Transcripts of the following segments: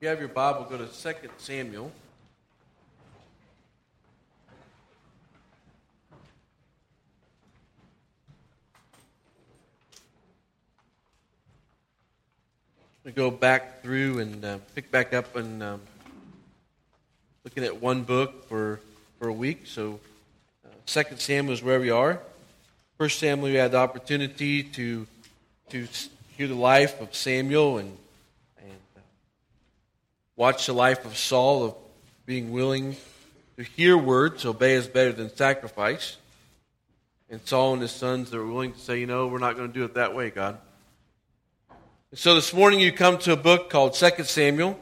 you have your Bible, go to 2 Samuel. We go back through and uh, pick back up and um, looking at one book for for a week. So, uh, Second Samuel is where we are. First Samuel, we had the opportunity to to hear the life of Samuel and watch the life of Saul of being willing to hear words. Obey is better than sacrifice. And Saul and his sons that were willing to say, you know, we're not going to do it that way, God. And So this morning you come to a book called 2 Samuel,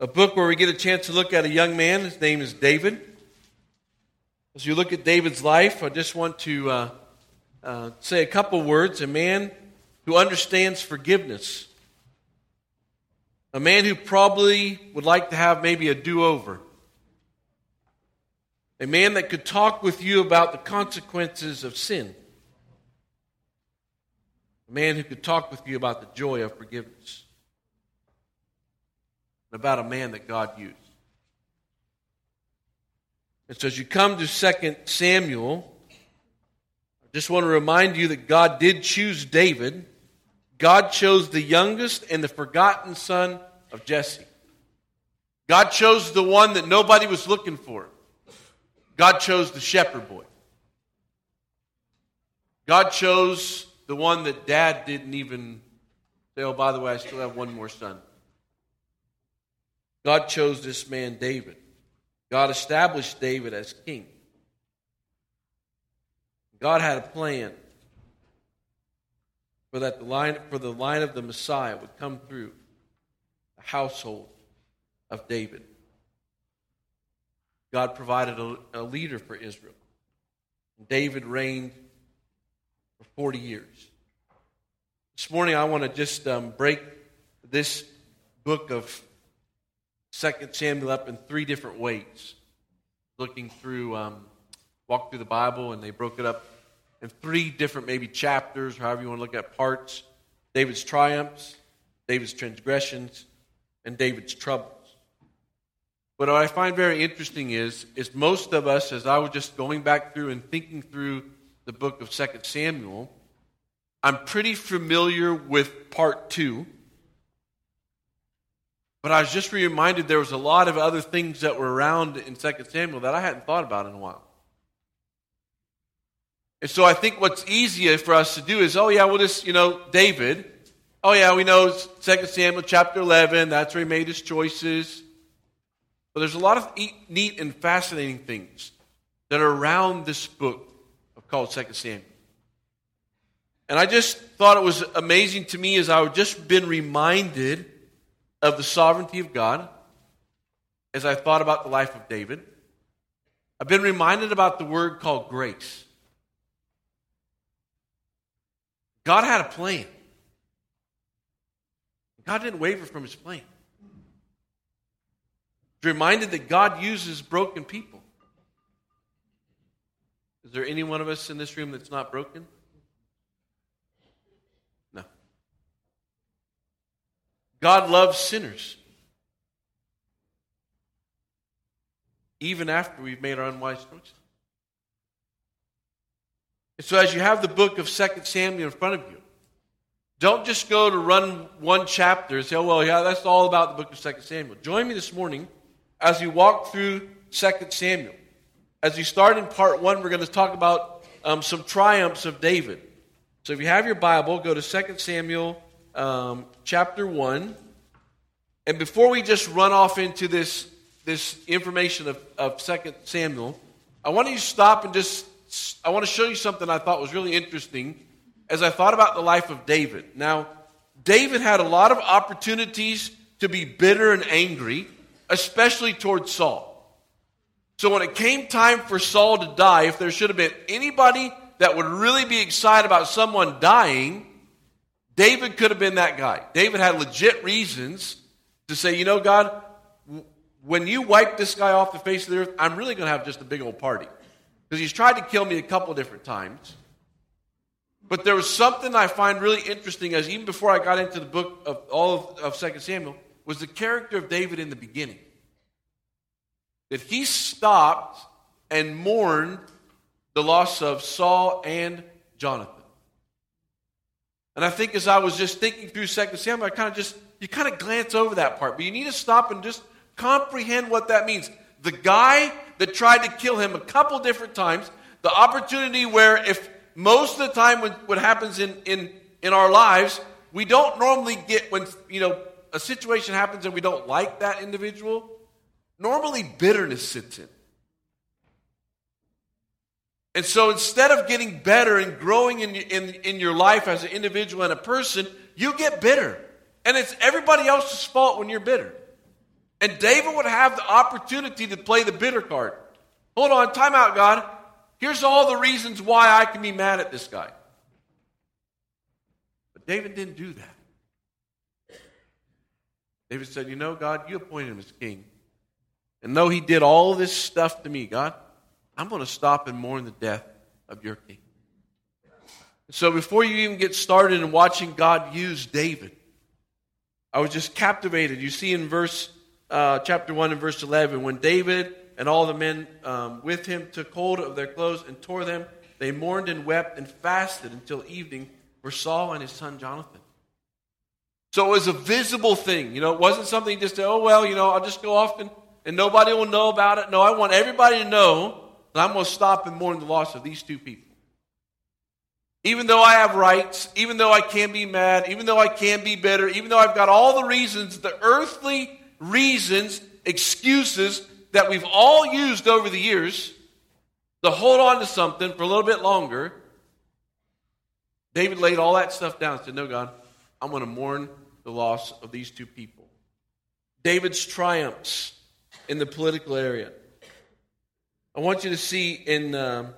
a book where we get a chance to look at a young man. His name is David. As you look at David's life, I just want to uh, uh, say a couple words. A man who understands forgiveness, a man who probably would like to have maybe a do over, a man that could talk with you about the consequences of sin. A man who could talk with you about the joy of forgiveness. And about a man that God used. And so as you come to 2 Samuel, I just want to remind you that God did choose David. God chose the youngest and the forgotten son of Jesse. God chose the one that nobody was looking for. God chose the shepherd boy. God chose the one that dad didn't even say, oh, by the way, I still have one more son. God chose this man, David. God established David as king. God had a plan for that the line for the line of the Messiah would come through the household of David. God provided a, a leader for Israel. David reigned for 40 years. This morning, I want to just um, break this book of Second Samuel up in three different ways. Looking through, um, walk through the Bible, and they broke it up in three different maybe chapters, or however you want to look at parts. David's triumphs, David's transgressions, and David's troubles. But what I find very interesting is, is most of us, as I was just going back through and thinking through the book of Second Samuel, I'm pretty familiar with part two. But I was just reminded there was a lot of other things that were around in Second Samuel that I hadn't thought about in a while. And so I think what's easier for us to do is, oh yeah, well this, you know, David. Oh yeah, we know Second Samuel chapter 11, that's where he made his choices. But there's a lot of neat and fascinating things that are around this book of called Second Samuel. And I just thought it was amazing to me as I had just been reminded of the sovereignty of God as I thought about the life of David. I've been reminded about the word called grace. God had a plan. God didn't waver from his plan. He's Reminded that God uses broken people. Is there any one of us in this room that's not broken? No. God loves sinners. Even after we've made our unwise choices. And so as you have the book of 2 Samuel in front of you, don't just go to run one chapter and say, oh, well, yeah, that's all about the book of 2 Samuel. Join me this morning as we walk through 2 Samuel. As we start in part one, we're going to talk about um, some triumphs of David. So if you have your Bible, go to 2 Samuel um, chapter 1. And before we just run off into this, this information of, of 2 Samuel, I want you to stop and just, I want to show you something I thought was really interesting as I thought about the life of David. Now, David had a lot of opportunities to be bitter and angry, especially towards Saul. So when it came time for Saul to die, if there should have been anybody that would really be excited about someone dying, David could have been that guy. David had legit reasons to say, you know, God, when you wipe this guy off the face of the earth, I'm really going to have just a big old party. Because he's tried to kill me a couple different times. But there was something I find really interesting as even before I got into the book of all of, of 2 Samuel, was the character of David in the beginning. That he stopped and mourned the loss of Saul and Jonathan. And I think as I was just thinking through 2 Samuel, I kind of just, you kind of glance over that part, but you need to stop and just comprehend what that means. The guy that tried to kill him a couple different times, the opportunity where if most of the time what happens in, in, in our lives, we don't normally get when, you know, a situation happens and we don't like that individual, normally bitterness sits in. And so instead of getting better and growing in, in, in your life as an individual and a person, you get bitter. And it's everybody else's fault when you're bitter. And David would have the opportunity to play the bitter card. Hold on, time out, God. Here's all the reasons why I can be mad at this guy. But David didn't do that. David said, You know, God, you appointed him as king. And though he did all this stuff to me, God, I'm going to stop and mourn the death of your king. So before you even get started in watching God use David, I was just captivated. You see in verse uh, chapter 1 and verse 11, when David and all the men um, with him took hold of their clothes and tore them, they mourned and wept and fasted until evening for Saul and his son Jonathan. So it was a visible thing. You know, it wasn't something just, oh, well, you know, I'll just go off and, and nobody will know about it. No, I want everybody to know that I'm going to stop and mourn the loss of these two people. Even though I have rights, even though I can be mad, even though I can be bitter, even though I've got all the reasons, the earthly reasons, excuses that we've all used over the years to hold on to something for a little bit longer, David laid all that stuff down and said, No, God, I'm going to mourn the loss of these two people. David's triumphs in the political area. I want you to see in, uh,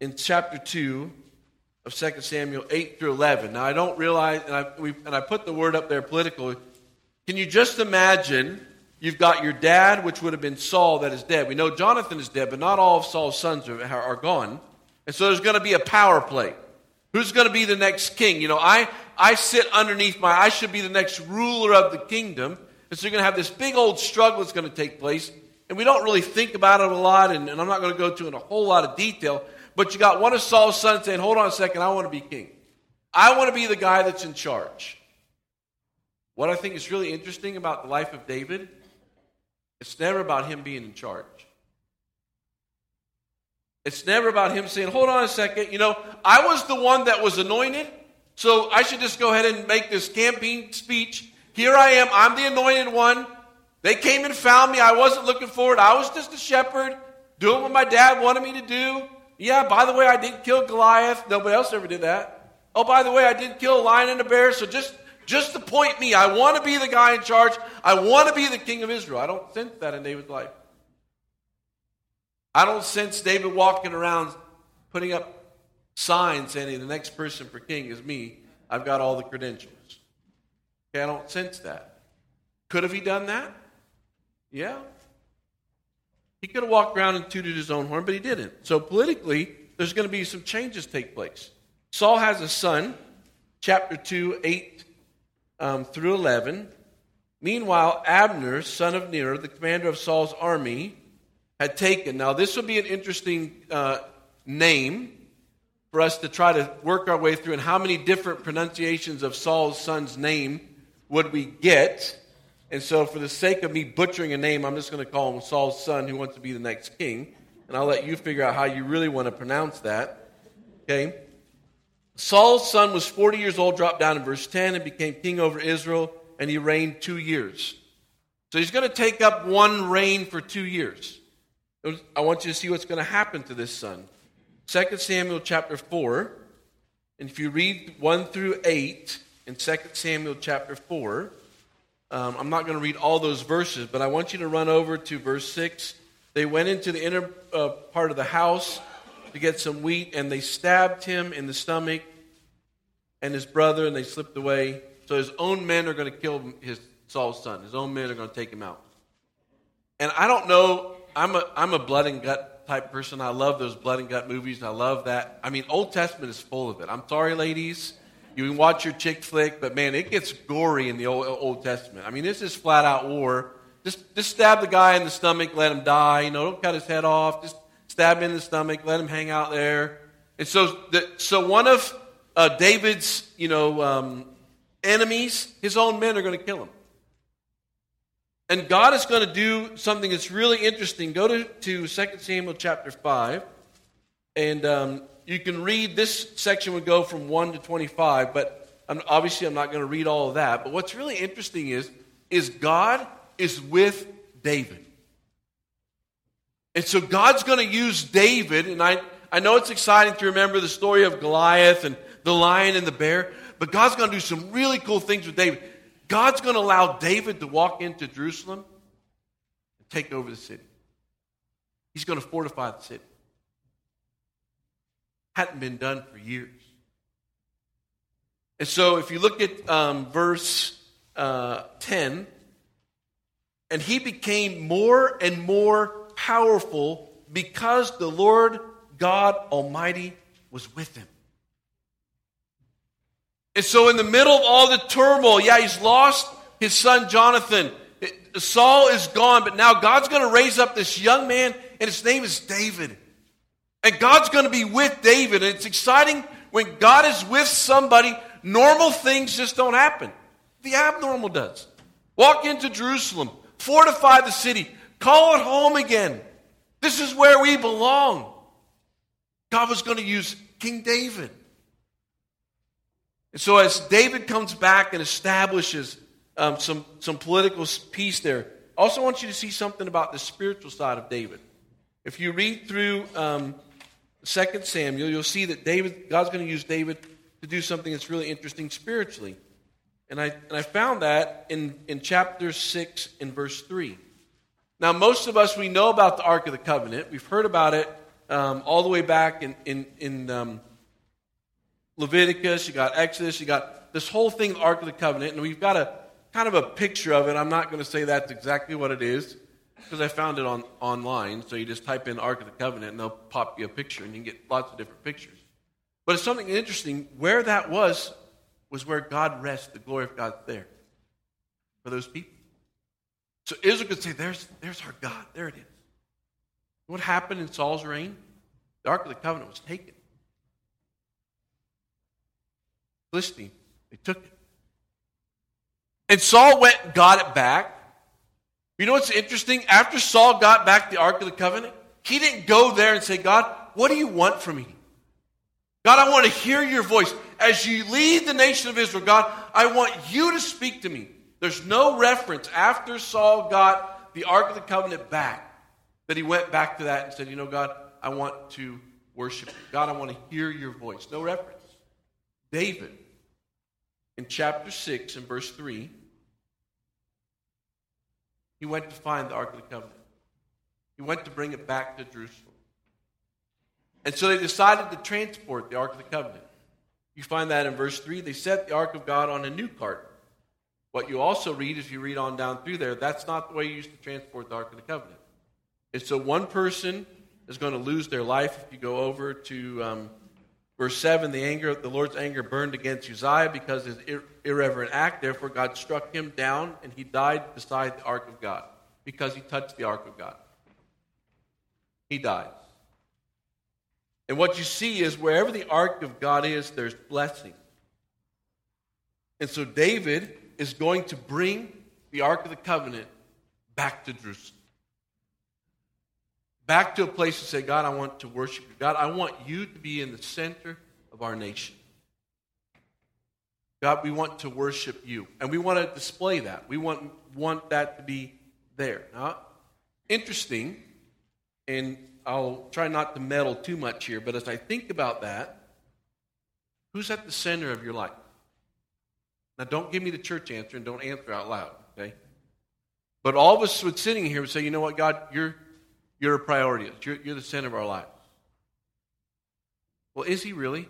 in chapter 2 of 2 Samuel 8 through 11. Now, I don't realize, and I, and I put the word up there political. Can you just imagine you've got your dad, which would have been Saul, that is dead? We know Jonathan is dead, but not all of Saul's sons are, are gone. And so there's going to be a power play. Who's going to be the next king? You know, I, I sit underneath my, I should be the next ruler of the kingdom. And so you're going to have this big old struggle that's going to take place. And we don't really think about it a lot, and, and I'm not going to go to in a whole lot of detail. But you got one of Saul's sons saying, Hold on a second, I want to be king. I want to be the guy that's in charge. What I think is really interesting about the life of David, it's never about him being in charge. It's never about him saying, Hold on a second, you know, I was the one that was anointed, so I should just go ahead and make this campaign speech. Here I am, I'm the anointed one. They came and found me. I wasn't looking for it. I was just a shepherd doing what my dad wanted me to do. Yeah, by the way, I didn't kill Goliath. Nobody else ever did that. Oh, by the way, I did kill a lion and a bear. So just, just to point me, I want to be the guy in charge. I want to be the king of Israel. I don't sense that in David's life. I don't sense David walking around putting up signs saying the next person for king is me. I've got all the credentials. Okay, I don't sense that. Could have he done that? Yeah. He could have walked around and tooted his own horn, but he didn't. So politically, there's going to be some changes take place. Saul has a son, chapter 2, 8 um, through 11. Meanwhile, Abner, son of Ner, the commander of Saul's army, had taken. Now, this would be an interesting uh, name for us to try to work our way through, and how many different pronunciations of Saul's son's name would we get? And so, for the sake of me butchering a name, I'm just going to call him Saul's son who wants to be the next king. And I'll let you figure out how you really want to pronounce that. Okay? Saul's son was 40 years old, dropped down in verse 10, and became king over Israel, and he reigned two years. So he's going to take up one reign for two years. I want you to see what's going to happen to this son. 2 Samuel chapter 4, and if you read 1 through 8 in 2 Samuel chapter 4, um, I'm not going to read all those verses, but I want you to run over to verse 6. They went into the inner uh, part of the house to get some wheat, and they stabbed him in the stomach and his brother, and they slipped away. So his own men are going to kill his Saul's son. His own men are going to take him out. And I don't know. I'm a I'm a blood and gut type person. I love those blood and gut movies. I love that. I mean, Old Testament is full of it. I'm sorry, ladies. You can watch your chick flick, but man, it gets gory in the Old, Old Testament. I mean, this is flat out war. Just, just stab the guy in the stomach, let him die. You know, don't cut his head off. Just stab him in the stomach, let him hang out there. And so, the, so one of uh, David's, you know, um, enemies, his own men are going to kill him. And God is going to do something that's really interesting. Go to, to 2 Samuel chapter 5, and um, you can read this section would go from 1 to 25, but I'm, obviously I'm not going to read all of that. But what's really interesting is, is God is with David. And so God's going to use David, and I, I know it's exciting to remember the story of Goliath and the lion and the bear, but God's going to do some really cool things with David. God's going to allow David to walk into Jerusalem and take over the city. He's going to fortify the city. Hadn't been done for years. And so if you look at um, verse uh, 10, and he became more and more powerful because the Lord God Almighty was with him. And so, in the middle of all the turmoil, yeah, he's lost his son Jonathan. Saul is gone, but now God's going to raise up this young man, and his name is David. And God's going to be with David. And it's exciting when God is with somebody, normal things just don't happen. The abnormal does. Walk into Jerusalem, fortify the city, call it home again. This is where we belong. God was going to use King David. And so, as David comes back and establishes um, some, some political peace there, I also want you to see something about the spiritual side of David. If you read through um, 2 Samuel, you'll see that David, God's going to use David to do something that's really interesting spiritually. And I, and I found that in, in chapter 6 and verse 3. Now, most of us, we know about the Ark of the Covenant. We've heard about it um, all the way back in, in, in um, Leviticus, you got Exodus, you got this whole thing, the Ark of the Covenant, and we've got a kind of a picture of it. I'm not going to say that's exactly what it is because I found it on online. So you just type in Ark of the Covenant and they'll pop you a picture and you can get lots of different pictures. But it's something interesting. Where that was, was where God rests. The glory of God's there for those people. So Israel could say, there's, there's our God. There it is. What happened in Saul's reign? The Ark of the Covenant was taken. Philistine. They took it. And Saul went and got it back. You know what's interesting? After Saul got back the Ark of the Covenant, he didn't go there and say, God, what do you want from me? God, I want to hear your voice. As you lead the nation of Israel, God, I want you to speak to me. There's no reference after Saul got the Ark of the Covenant back that he went back to that and said, You know, God, I want to worship you. God, I want to hear your voice. No reference. David in chapter 6 and verse 3, he went to find the Ark of the Covenant. He went to bring it back to Jerusalem. And so they decided to transport the Ark of the Covenant. You find that in verse 3. They set the Ark of God on a new cart. What you also read, if you read on down through there, that's not the way you used to transport the Ark of the Covenant. And so one person is going to lose their life if you go over to um, Verse 7 the anger the Lord's anger burned against Uzziah because of his irreverent act. Therefore, God struck him down, and he died beside the ark of God because he touched the ark of God. He died. And what you see is wherever the ark of God is, there's blessing. And so David is going to bring the ark of the covenant back to Jerusalem back to a place to say, God, I want to worship you. God, I want you to be in the center of our nation. God, we want to worship you. And we want to display that. We want, want that to be there. Now, interesting, and I'll try not to meddle too much here, but as I think about that, who's at the center of your life? Now, don't give me the church answer and don't answer out loud, okay? But all of us would sitting here would say, you know what, God, you're you're a priority. You're, you're the center of our lives. Well, is he really?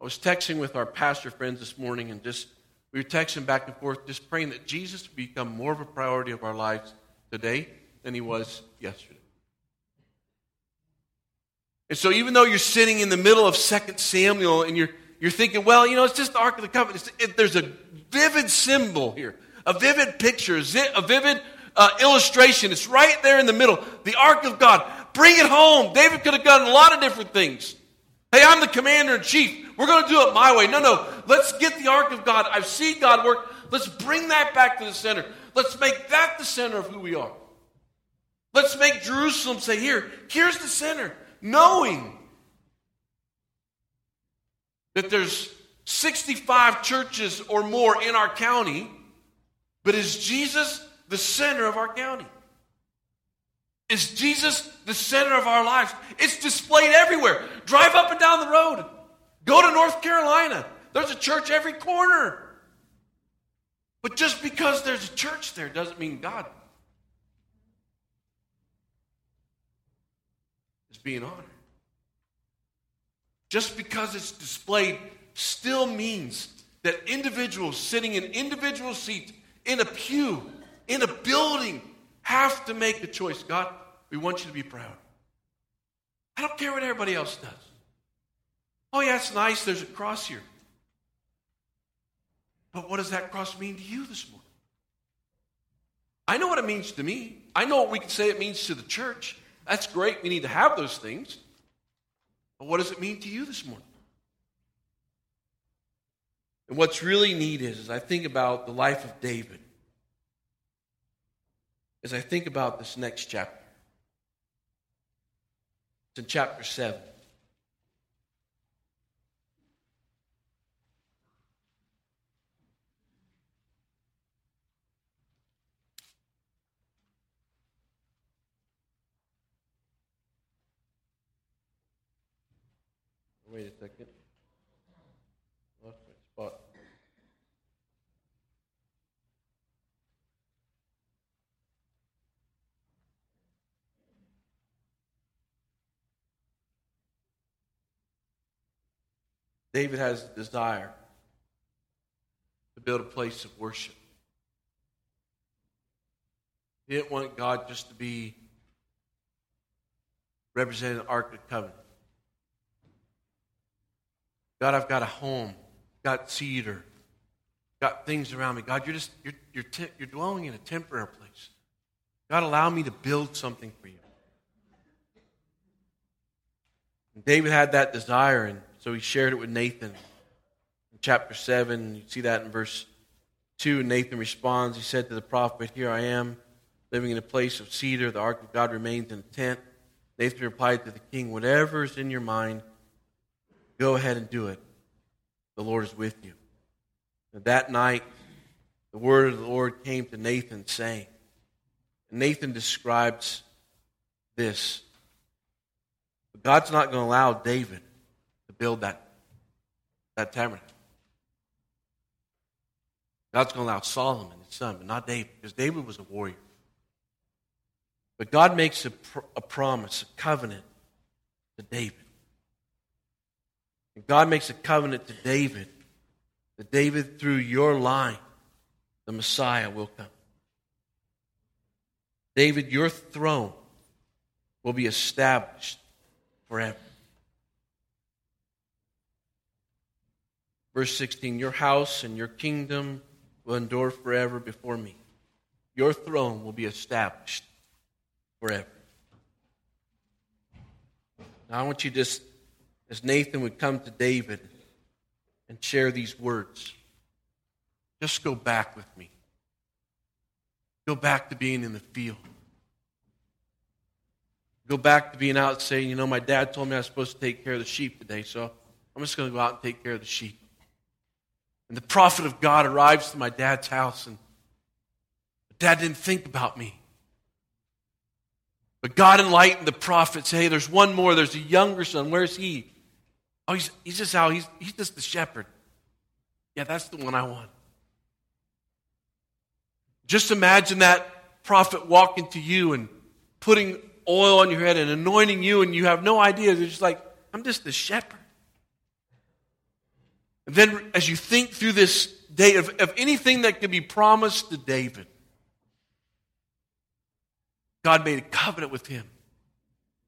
I was texting with our pastor friends this morning and just we were texting back and forth, just praying that Jesus would become more of a priority of our lives today than he was yesterday. And so even though you're sitting in the middle of 2 Samuel and you're You're thinking, well, you know, it's just the Ark of the Covenant. It, there's a vivid symbol here, a vivid picture, a vivid uh, illustration. It's right there in the middle. The Ark of God. Bring it home. David could have done a lot of different things. Hey, I'm the commander in chief. We're going to do it my way. No, no. Let's get the Ark of God. I've seen God work. Let's bring that back to the center. Let's make that the center of who we are. Let's make Jerusalem say, here, here's the center. Knowing that there's 65 churches or more in our county, but is Jesus the center of our county? Is Jesus the center of our lives? It's displayed everywhere. Drive up and down the road. Go to North Carolina. There's a church every corner. But just because there's a church there doesn't mean God is being honored. Just because it's displayed still means that individuals sitting in individual seats in a pew, in a building, have to make the choice. God, we want you to be proud. I don't care what everybody else does. Oh, yeah, it's nice. There's a cross here. But what does that cross mean to you this morning? I know what it means to me. I know what we can say it means to the church. That's great. We need to have those things. But what does it mean to you this morning? And what's really neat is, as I think about the life of David, as I think about this next chapter, it's in chapter 7. Wait a second. Lost my spot. David has a desire to build a place of worship. He didn't want God just to be represented in the Ark of the Covenant. God, I've got a home, got cedar, got things around me. God, you're just you're you're, te- you're dwelling in a temporary place. God, allow me to build something for you. And David had that desire, and so he shared it with Nathan. In chapter 7, you see that in verse 2. Nathan responds. He said to the prophet, Here I am, living in a place of cedar. The ark of God remains in a tent. Nathan replied to the king, Whatever is in your mind, Go ahead and do it. The Lord is with you. And that night, the word of the Lord came to Nathan, saying, Nathan describes this. But God's not going to allow David to build that, that tabernacle. God's going to allow Solomon, his son, but not David, because David was a warrior. But God makes a, pr- a promise, a covenant to David. And God makes a covenant to David that David, through your line, the Messiah will come. David, your throne will be established forever. Verse 16 Your house and your kingdom will endure forever before me. Your throne will be established forever. Now, I want you to just as Nathan would come to David and share these words. Just go back with me. Go back to being in the field. Go back to being out saying, you know, my dad told me I was supposed to take care of the sheep today, so I'm just going to go out and take care of the sheep. And the prophet of God arrives to my dad's house, and dad didn't think about me. But God enlightened the prophet, say, hey, there's one more, there's a younger son. Where's he? Oh, he's, he's just how he's, he's just the shepherd. Yeah, that's the one I want. Just imagine that prophet walking to you and putting oil on your head and anointing you, and you have no idea. They're just like, I'm just the shepherd. And then, as you think through this day of, of anything that could be promised to David, God made a covenant with him.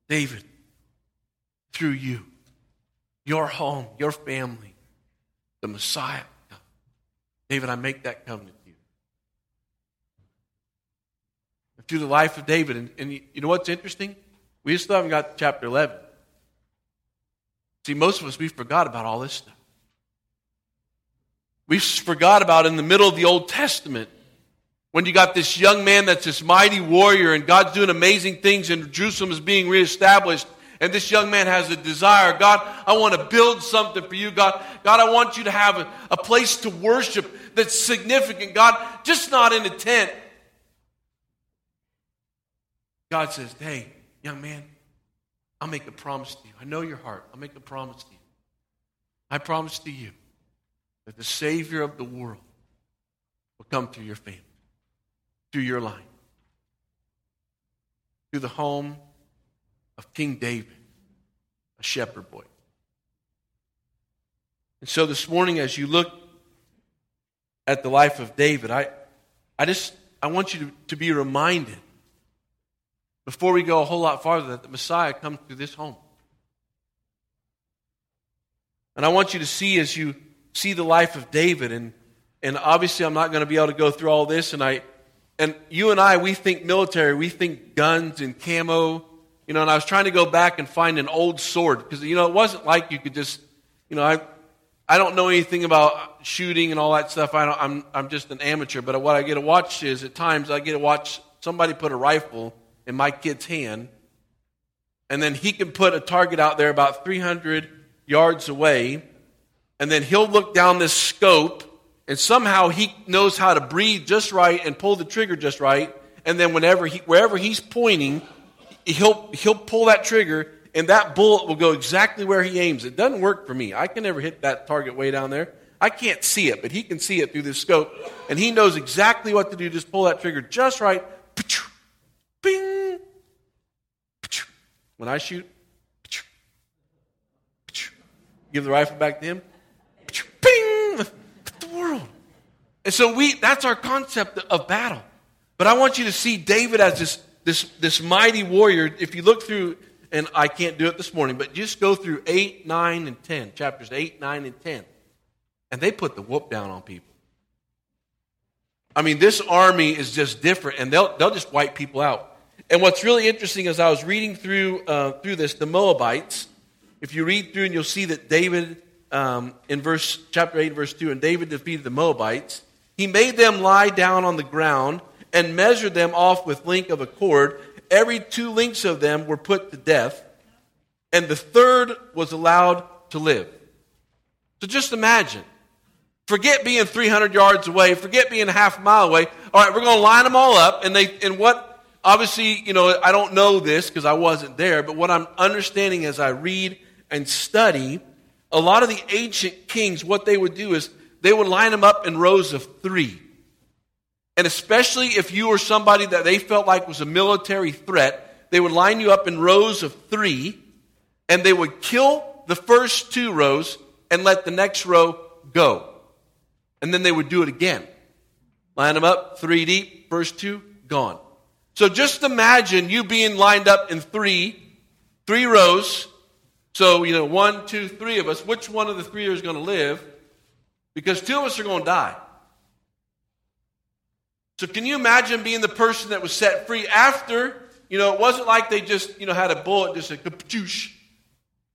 David, through you your home, your family, the Messiah. David, I make that covenant with you. And through the life of David, and, and you, you know what's interesting? We still haven't got to chapter 11. See, most of us, we forgot about all this stuff. We forgot about in the middle of the Old Testament when you got this young man that's this mighty warrior and God's doing amazing things and Jerusalem is being reestablished and this young man has a desire God, I want to build something for you. God, God, I want you to have a, a place to worship that's significant. God, just not in a tent. God says, Hey, young man, I'll make a promise to you. I know your heart. I'll make a promise to you. I promise to you that the Savior of the world will come through your family, through your line, through the home of King David, a shepherd boy. And so this morning, as you look at the life of David, I, I just I want you to, to be reminded before we go a whole lot farther that the Messiah comes through this home. And I want you to see as you see the life of David, and, and obviously I'm not going to be able to go through all this, and I and you and I, we think military, we think guns and camo, you know, and I was trying to go back and find an old sword, because, you know, it wasn't like you could just, you know, I, I don't know anything about shooting and all that stuff. I don't, I'm, I'm just an amateur, but what I get to watch is at times I get to watch somebody put a rifle in my kid's hand, and then he can put a target out there about 300 yards away, and then he'll look down this scope, and somehow he knows how to breathe just right and pull the trigger just right, and then whenever he, wherever he's pointing, he'll, he'll pull that trigger, and that bullet will go exactly where he aims. It doesn't work for me. I can never hit that target way down there. I can't see it, but he can see it through the scope, and he knows exactly what to do. Just pull that trigger just right. Bing! When I shoot, give the rifle back to him. Bing! The world. And so we that's our concept of battle. But I want you to see David as this this this mighty warrior. If you look through and I can't do it this morning, but just go through 8, 9, and 10, chapters 8, 9, and 10. And they put the whoop down on people. I mean, this army is just different, and they'll, they'll just wipe people out. And what's really interesting is I was reading through, uh, through this, the Moabites. If you read through and you'll see that David, um, in verse chapter 8, verse 2, and David defeated the Moabites, he made them lie down on the ground and measured them off with length of a cord every two links of them were put to death, and the third was allowed to live. So just imagine. Forget being 300 yards away. Forget being a half mile away. All right, we're going to line them all up. And they, and what, obviously, you know, I don't know this because I wasn't there, but what I'm understanding as I read and study, a lot of the ancient kings, what they would do is they would line them up in rows of three. And especially if you were somebody that they felt like was a military threat, they would line you up in rows of three, and they would kill the first two rows and let the next row go. And then they would do it again. Line them up, three deep, first two, gone. So just imagine you being lined up in three, three rows. So, you know, one, two, three of us. Which one of the three is going to live? Because two of us are going to die. So can you imagine being the person that was set free after, you know, it wasn't like they just, you know, had a bullet, just a kapoosh.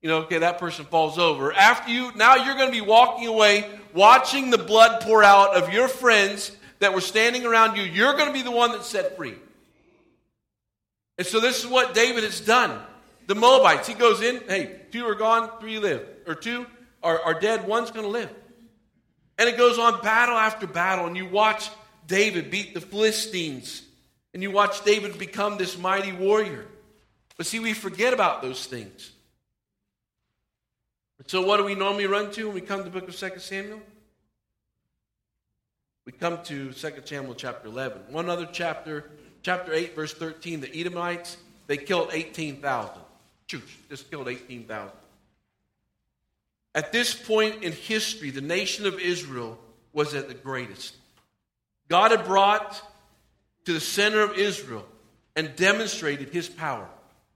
You know, okay, that person falls over. After you, now you're going to be walking away, watching the blood pour out of your friends that were standing around you. You're going to be the one that's set free. And so this is what David has done. The Moabites, he goes in, hey, two are gone, three live. Or two are, are dead, one's going to live. And it goes on battle after battle, and you watch David beat the Philistines, and you watch David become this mighty warrior. But see, we forget about those things. So, what do we normally run to when we come to the book of 2 Samuel? We come to 2 Samuel chapter 11. One other chapter, chapter 8, verse 13, the Edomites, they killed 18,000. Just killed 18,000. At this point in history, the nation of Israel was at the greatest. God had brought to the center of Israel and demonstrated his power.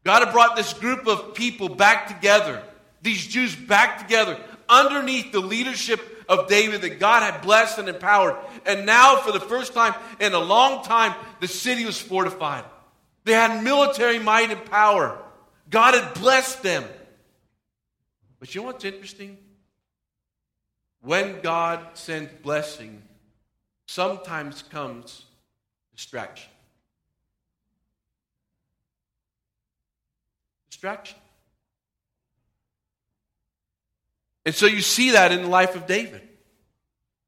God had brought this group of people back together, these Jews back together, underneath the leadership of David that God had blessed and empowered. And now, for the first time in a long time, the city was fortified. They had military might and power. God had blessed them. But you know what's interesting? When God sends blessing, sometimes comes distraction. Distraction. And so you see that in the life of David.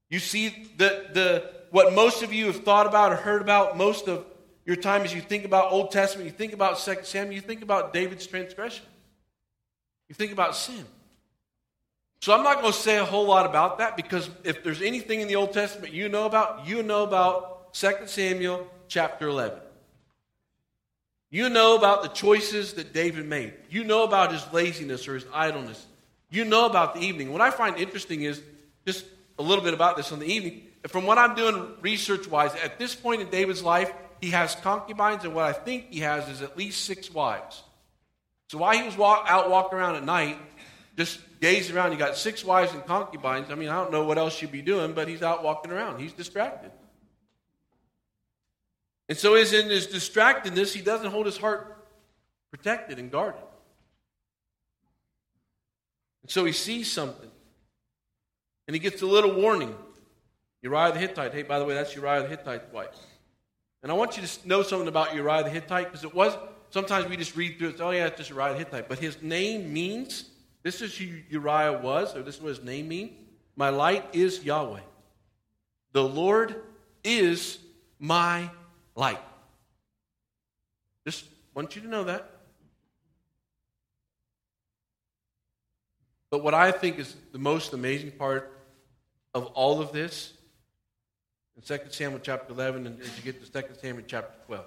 You see the, the, what most of you have thought about or heard about most of your time as you think about Old Testament, you think about 2 Samuel, you think about David's transgression. You think about sin. So I'm not going to say a whole lot about that because if there's anything in the Old Testament you know about, you know about 2 Samuel chapter 11. You know about the choices that David made. You know about his laziness or his idleness. You know about the evening. What I find interesting is just a little bit about this on the evening. From what I'm doing research wise, at this point in David's life, he has concubines, and what I think he has is at least six wives. So while he was walk, out walking around at night, just gazing around, he got six wives and concubines. I mean, I don't know what else you'd be doing, but he's out walking around. He's distracted. And so, as in his distractedness, he doesn't hold his heart protected and guarded. And so he sees something. And he gets a little warning. Uriah the Hittite. Hey, by the way, that's Uriah the Hittite's wife. And I want you to know something about Uriah the Hittite because it was, sometimes we just read through it, oh, yeah, it's just Uriah the Hittite. But his name means, this is who Uriah was, or this is what his name means. My light is Yahweh. The Lord is my light. Just want you to know that. But what I think is the most amazing part of all of this in 2 Samuel chapter 11 and as you get to 2 Samuel chapter 12.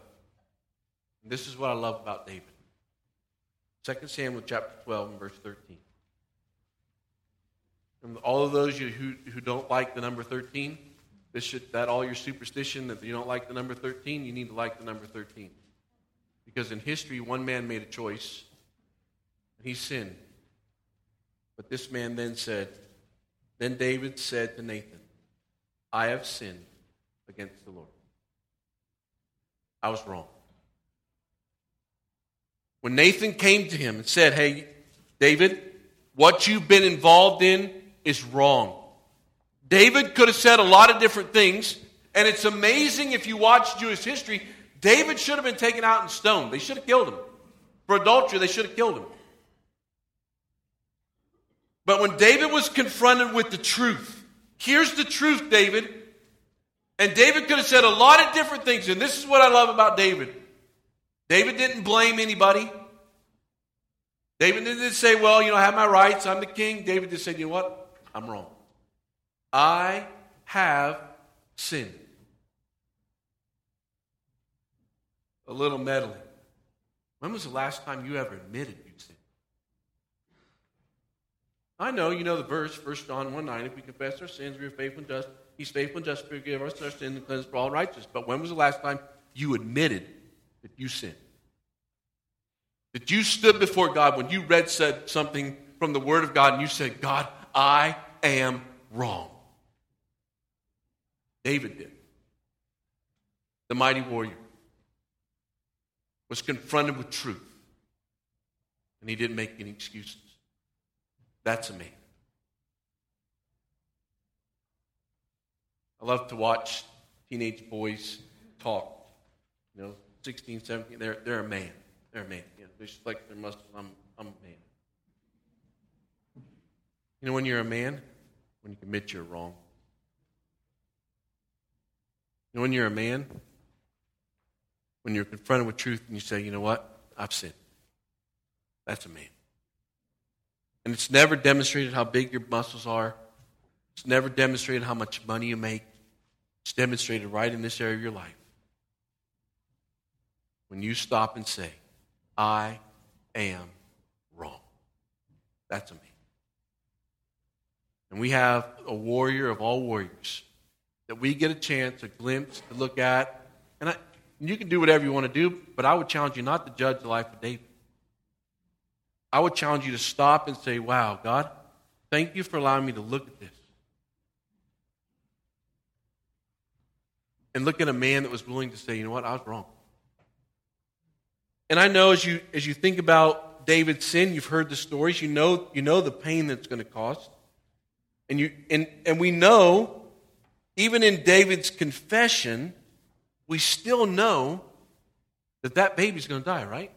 And this is what I love about David. 2 Samuel chapter 12 and verse 13. And all of those who, who don't like the number 13, this should, that all your superstition that you don't like the number 13, you need to like the number 13. Because in history, one man made a choice, and he sinned. But this man then said, Then David said to Nathan, I have sinned against the Lord. I was wrong. When Nathan came to him and said, Hey, David, what you've been involved in is wrong. David could have said a lot of different things, and it's amazing if you watch Jewish history, David should have been taken out and stoned. They should have killed him. For adultery, they should have killed him. But when David was confronted with the truth, here's the truth, David. And David could have said a lot of different things, and this is what I love about David. David didn't blame anybody. David didn't say, Well, you know, I have my rights, I'm the king. David just said, You know what? I'm wrong. I have sinned. A little meddling. When was the last time you ever admitted you sinned? I know you know the verse, 1 John 1 9. If we confess our sins, we are faithful and just. He's faithful and just to forgive us our sins and cleanse us for all righteousness. But when was the last time you admitted that you sinned? That you stood before God when you read said something from the Word of God and you said, God, I am wrong. David did. The mighty warrior was confronted with truth. And he didn't make any excuses. That's a man. I love to watch teenage boys talk. You know, 16, 17, they're, they're a man. They're a man. You know, they just like their muscles. I'm, I'm a man. You know when you're a man? When you admit you're wrong. You know when you're a man? When you're confronted with truth and you say, you know what? I've sinned. That's a man. And it's never demonstrated how big your muscles are. It's never demonstrated how much money you make. It's demonstrated right in this area of your life. When you stop and say, I am wrong. That's a me. And we have a warrior of all warriors that we get a chance, a glimpse to look at. And I, you can do whatever you want to do, but I would challenge you not to judge the life of David. I would challenge you to stop and say, Wow, God, thank you for allowing me to look at this. And look at a man that was willing to say, You know what? I was wrong. And I know as you, as you think about David's sin, you've heard the stories, you know, you know the pain that's going to cost. And you and and we know even in David's confession, we still know that that baby's going to die, right?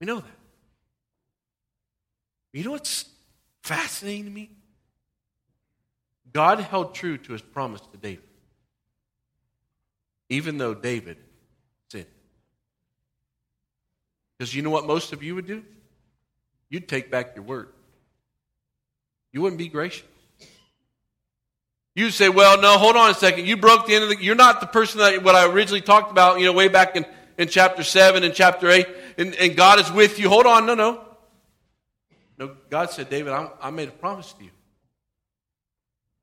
We know that. You know what's fascinating to me? God held true to his promise to David, even though David sinned. Because you know what most of you would do? You'd take back your word. You wouldn't be gracious. You'd say, well, no, hold on a second. You broke the end of the, you're not the person that what I originally talked about, you know, way back in, in chapter 7 and chapter 8, and, and God is with you. Hold on, no, no. No, God said, David, I'm, I made a promise to you.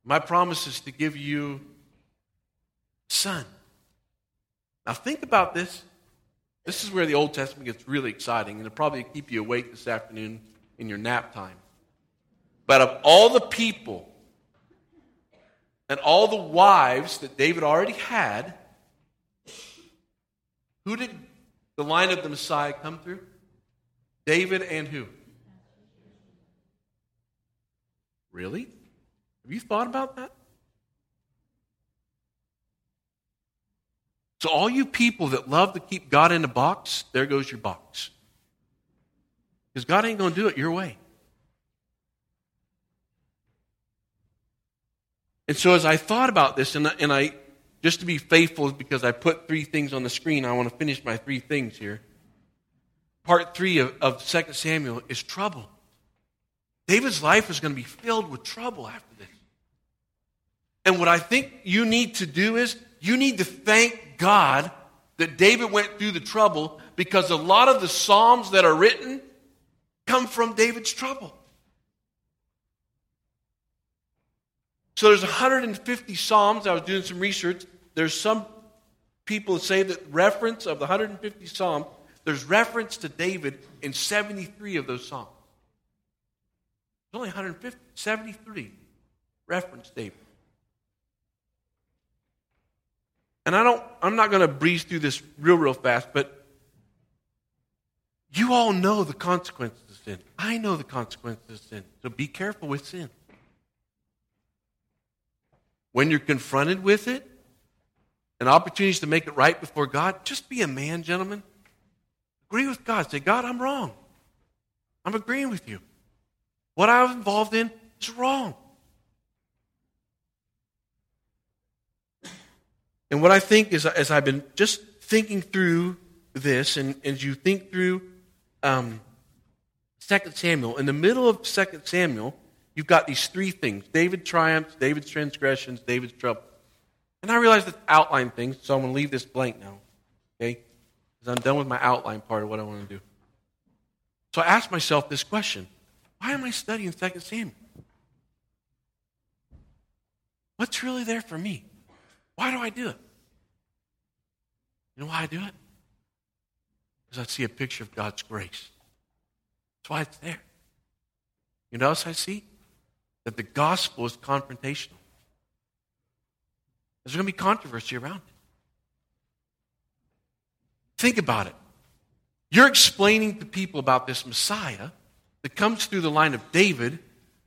My promise is to give you son. Now think about this. This is where the Old Testament gets really exciting, and it'll probably keep you awake this afternoon in your nap time. But of all the people and all the wives that David already had, who did the line of the Messiah come through? David and who? Really? Have you thought about that? So, all you people that love to keep God in a box, there goes your box. Because God ain't going to do it your way. And so, as I thought about this, and I, and I just to be faithful, because I put three things on the screen, I want to finish my three things here. Part three of, of 2 Samuel is trouble. David's life is going to be filled with trouble after this. And what I think you need to do is you need to thank God that David went through the trouble because a lot of the Psalms that are written come from David's trouble. So there's 150 Psalms. I was doing some research. There's some people say that reference of the 150 Psalms, there's reference to David in 73 of those Psalms. There's only 150, 73 reference David. And I don't, I'm not going to breeze through this real, real fast, but you all know the consequences of sin. I know the consequences of sin. So be careful with sin. When you're confronted with it and opportunities to make it right before God, just be a man, gentlemen. Agree with God. Say, God, I'm wrong. I'm agreeing with you. What I was involved in is wrong. And what I think is, as I've been just thinking through this, and as you think through um, 2 Samuel, in the middle of 2 Samuel, you've got these three things David triumphs, David's transgressions, David's trouble. And I realize that outline things, so I'm going to leave this blank now, okay? Because I'm done with my outline part of what I want to do. So I asked myself this question Why am I studying 2 Samuel? What's really there for me? Why do I do it? You know why I do it? Because I see a picture of God's grace. That's why it's there. You know else I see? That the gospel is confrontational. There's going to be controversy around it. Think about it. You're explaining to people about this Messiah that comes through the line of David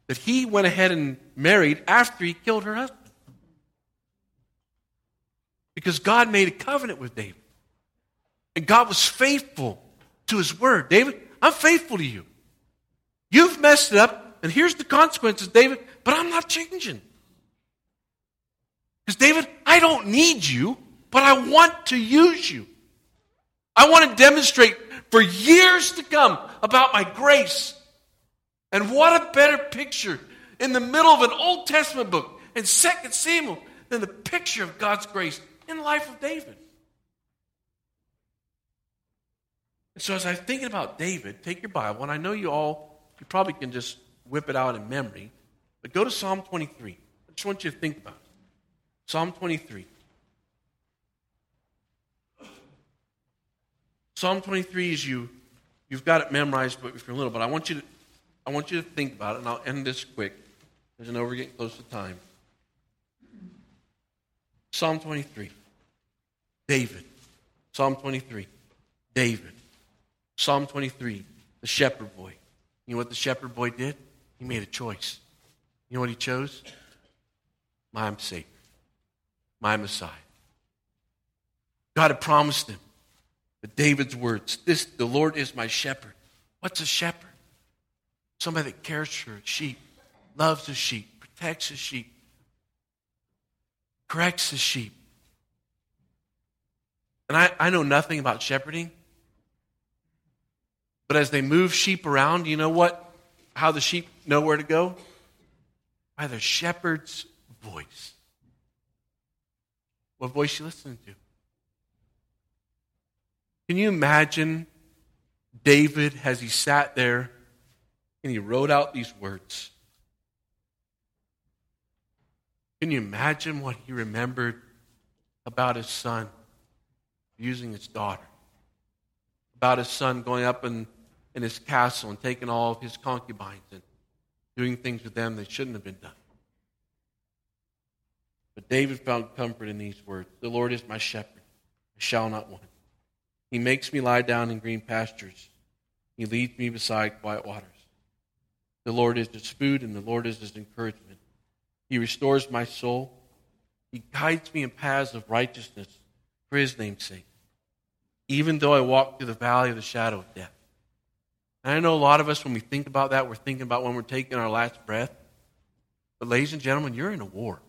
that he went ahead and married after he killed her husband. Because God made a covenant with David. And God was faithful to his word. David, I'm faithful to you. You've messed it up, and here's the consequences, David, but I'm not changing. Because, David, I don't need you, but I want to use you. I want to demonstrate for years to come about my grace. And what a better picture in the middle of an Old Testament book in 2 Samuel than the picture of God's grace in the life of David. And so as I'm thinking about David, take your Bible, and I know you all, you probably can just whip it out in memory, but go to Psalm 23. I just want you to think about it. Psalm 23. Psalm 23 is you, you've got it memorized but if you're little, but I want you to I want you to think about it, and I'll end this quick. Because I know we're getting close to time. Psalm 23. David. Psalm 23. David. Psalm 23. The shepherd boy. You know what the shepherd boy did? He made a choice. You know what he chose? My Savior. My Messiah. God had promised him. But David's words, this the Lord is my shepherd. What's a shepherd? Somebody that cares for sheep, loves his sheep, protects his sheep, corrects his sheep. And I, I know nothing about shepherding. But as they move sheep around, you know what? How the sheep know where to go? By the shepherd's voice. What voice you listening to? Can you imagine David as he sat there and he wrote out these words? Can you imagine what he remembered about his son using his daughter? About his son going up in, in his castle and taking all of his concubines and doing things with them that shouldn't have been done. But David found comfort in these words The Lord is my shepherd, I shall not want. He makes me lie down in green pastures. He leads me beside quiet waters. The Lord is his food, and the Lord is his encouragement. He restores my soul. He guides me in paths of righteousness for his name's sake. Even though I walk through the valley of the shadow of death. And I know a lot of us, when we think about that, we're thinking about when we're taking our last breath. But, ladies and gentlemen, you're in a war.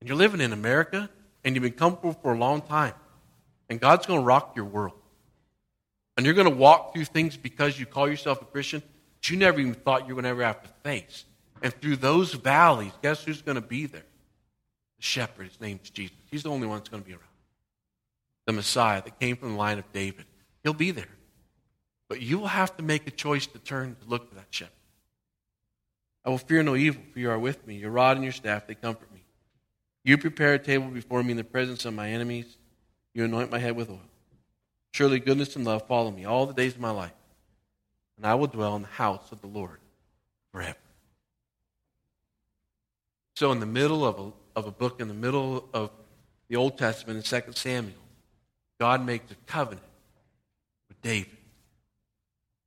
And you're living in America, and you've been comfortable for a long time. And God's going to rock your world. And you're going to walk through things because you call yourself a Christian that you never even thought you were going to ever have to face. And through those valleys, guess who's going to be there? The shepherd. His name's Jesus. He's the only one that's going to be around. The Messiah that came from the line of David. He'll be there. But you will have to make a choice to turn to look for that shepherd. I will fear no evil, for you are with me. Your rod and your staff, they comfort me. You prepare a table before me in the presence of my enemies. You anoint my head with oil. Surely goodness and love follow me all the days of my life, and I will dwell in the house of the Lord forever. So, in the middle of a, of a book, in the middle of the Old Testament in 2 Samuel, God makes a covenant with David.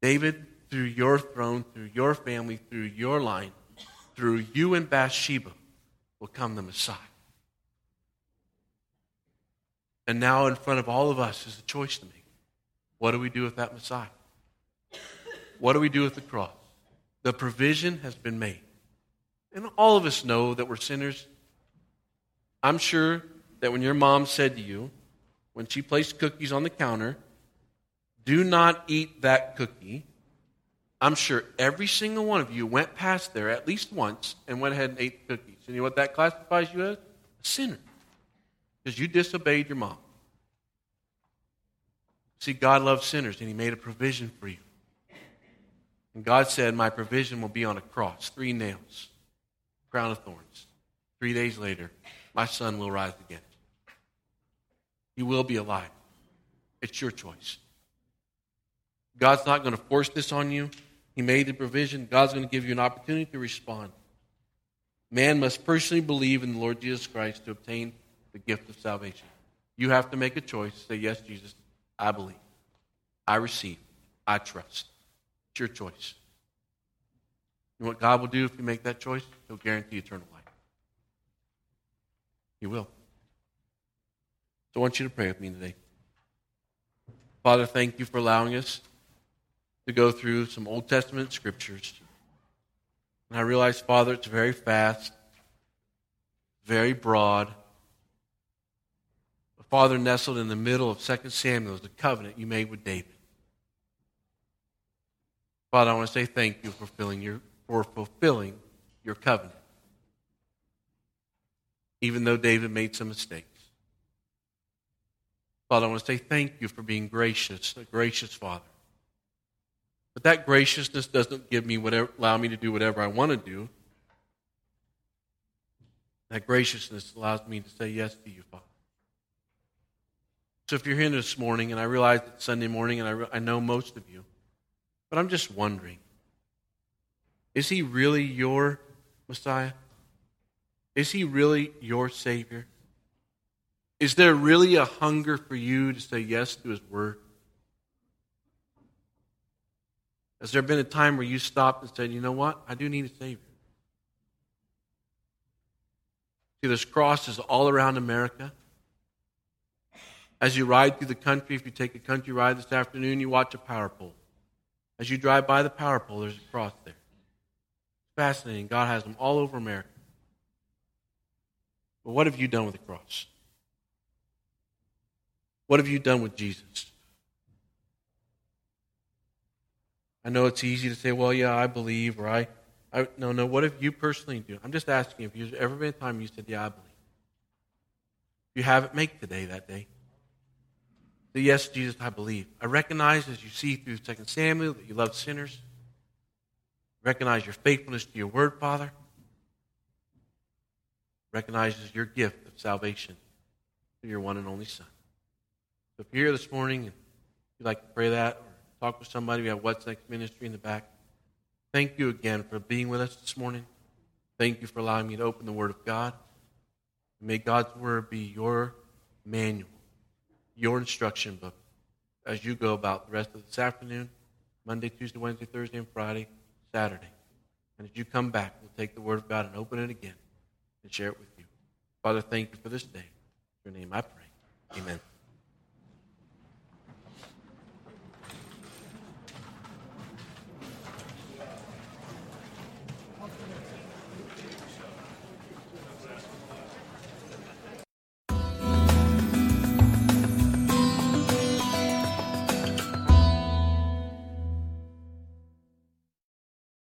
David, through your throne, through your family, through your line, through you and Bathsheba, will come the Messiah. And now, in front of all of us, is a choice to make. What do we do with that Messiah? What do we do with the cross? The provision has been made. And all of us know that we're sinners. I'm sure that when your mom said to you, when she placed cookies on the counter, do not eat that cookie, I'm sure every single one of you went past there at least once and went ahead and ate the cookies. And you know what that classifies you as? A sinner because you disobeyed your mom. See, God loves sinners, and He made a provision for you. And God said, My provision will be on a cross, three nails, crown of thorns. Three days later, my son will rise again. He will be alive. It's your choice. God's not going to force this on you. He made the provision. God's going to give you an opportunity to respond. Man must personally believe in the Lord Jesus Christ to obtain the gift of salvation. You have to make a choice. Say, Yes, Jesus, I believe. I receive. I trust. It's your choice. Know what God will do if you make that choice? He'll guarantee eternal life. He will. So I want you to pray with me today. Father, thank you for allowing us to go through some Old Testament scriptures. And I realize, Father, it's very fast, very broad, But Father, nestled in the middle of 2 Samuel is the covenant you made with David. Father, I want to say thank you for fulfilling your, for fulfilling your covenant. Even though David made some mistakes. Father, I want to say thank you for being gracious, a gracious Father. But that graciousness doesn't give me whatever, allow me to do whatever I want to do. That graciousness allows me to say yes to you, Father. So if you're here this morning, and I realize it's Sunday morning, and I, re- I know most of you, but I'm just wondering is he really your Messiah? Is he really your Savior? Is there really a hunger for you to say yes to His Word? Has there been a time where you stopped and said, you know what? I do need a Savior? See, there's crosses all around America. As you ride through the country, if you take a country ride this afternoon, you watch a power pole. As you drive by the power pole, there's a cross there. It's fascinating. God has them all over America. But what have you done with the cross? What have you done with Jesus? I know it's easy to say, well, yeah, I believe, or I, I no, no. What have you personally do? I'm just asking if you've ever been a time you said, yeah, I believe. If you haven't, make today that day. Say, yes, Jesus, I believe. I recognize, as you see through 2 Samuel, that you love sinners. Recognize your faithfulness to your word, Father. Recognizes your gift of salvation through your one and only Son. So if you're here this morning and you'd like to pray that, talk with somebody. We have What's Next Ministry in the back. Thank you again for being with us this morning. Thank you for allowing me to open the Word of God. May God's Word be your manual, your instruction book as you go about the rest of this afternoon, Monday, Tuesday, Wednesday, Thursday, and Friday, Saturday. And as you come back, we'll take the Word of God and open it again and share it with you. Father, thank you for this day. In your name I pray. Amen.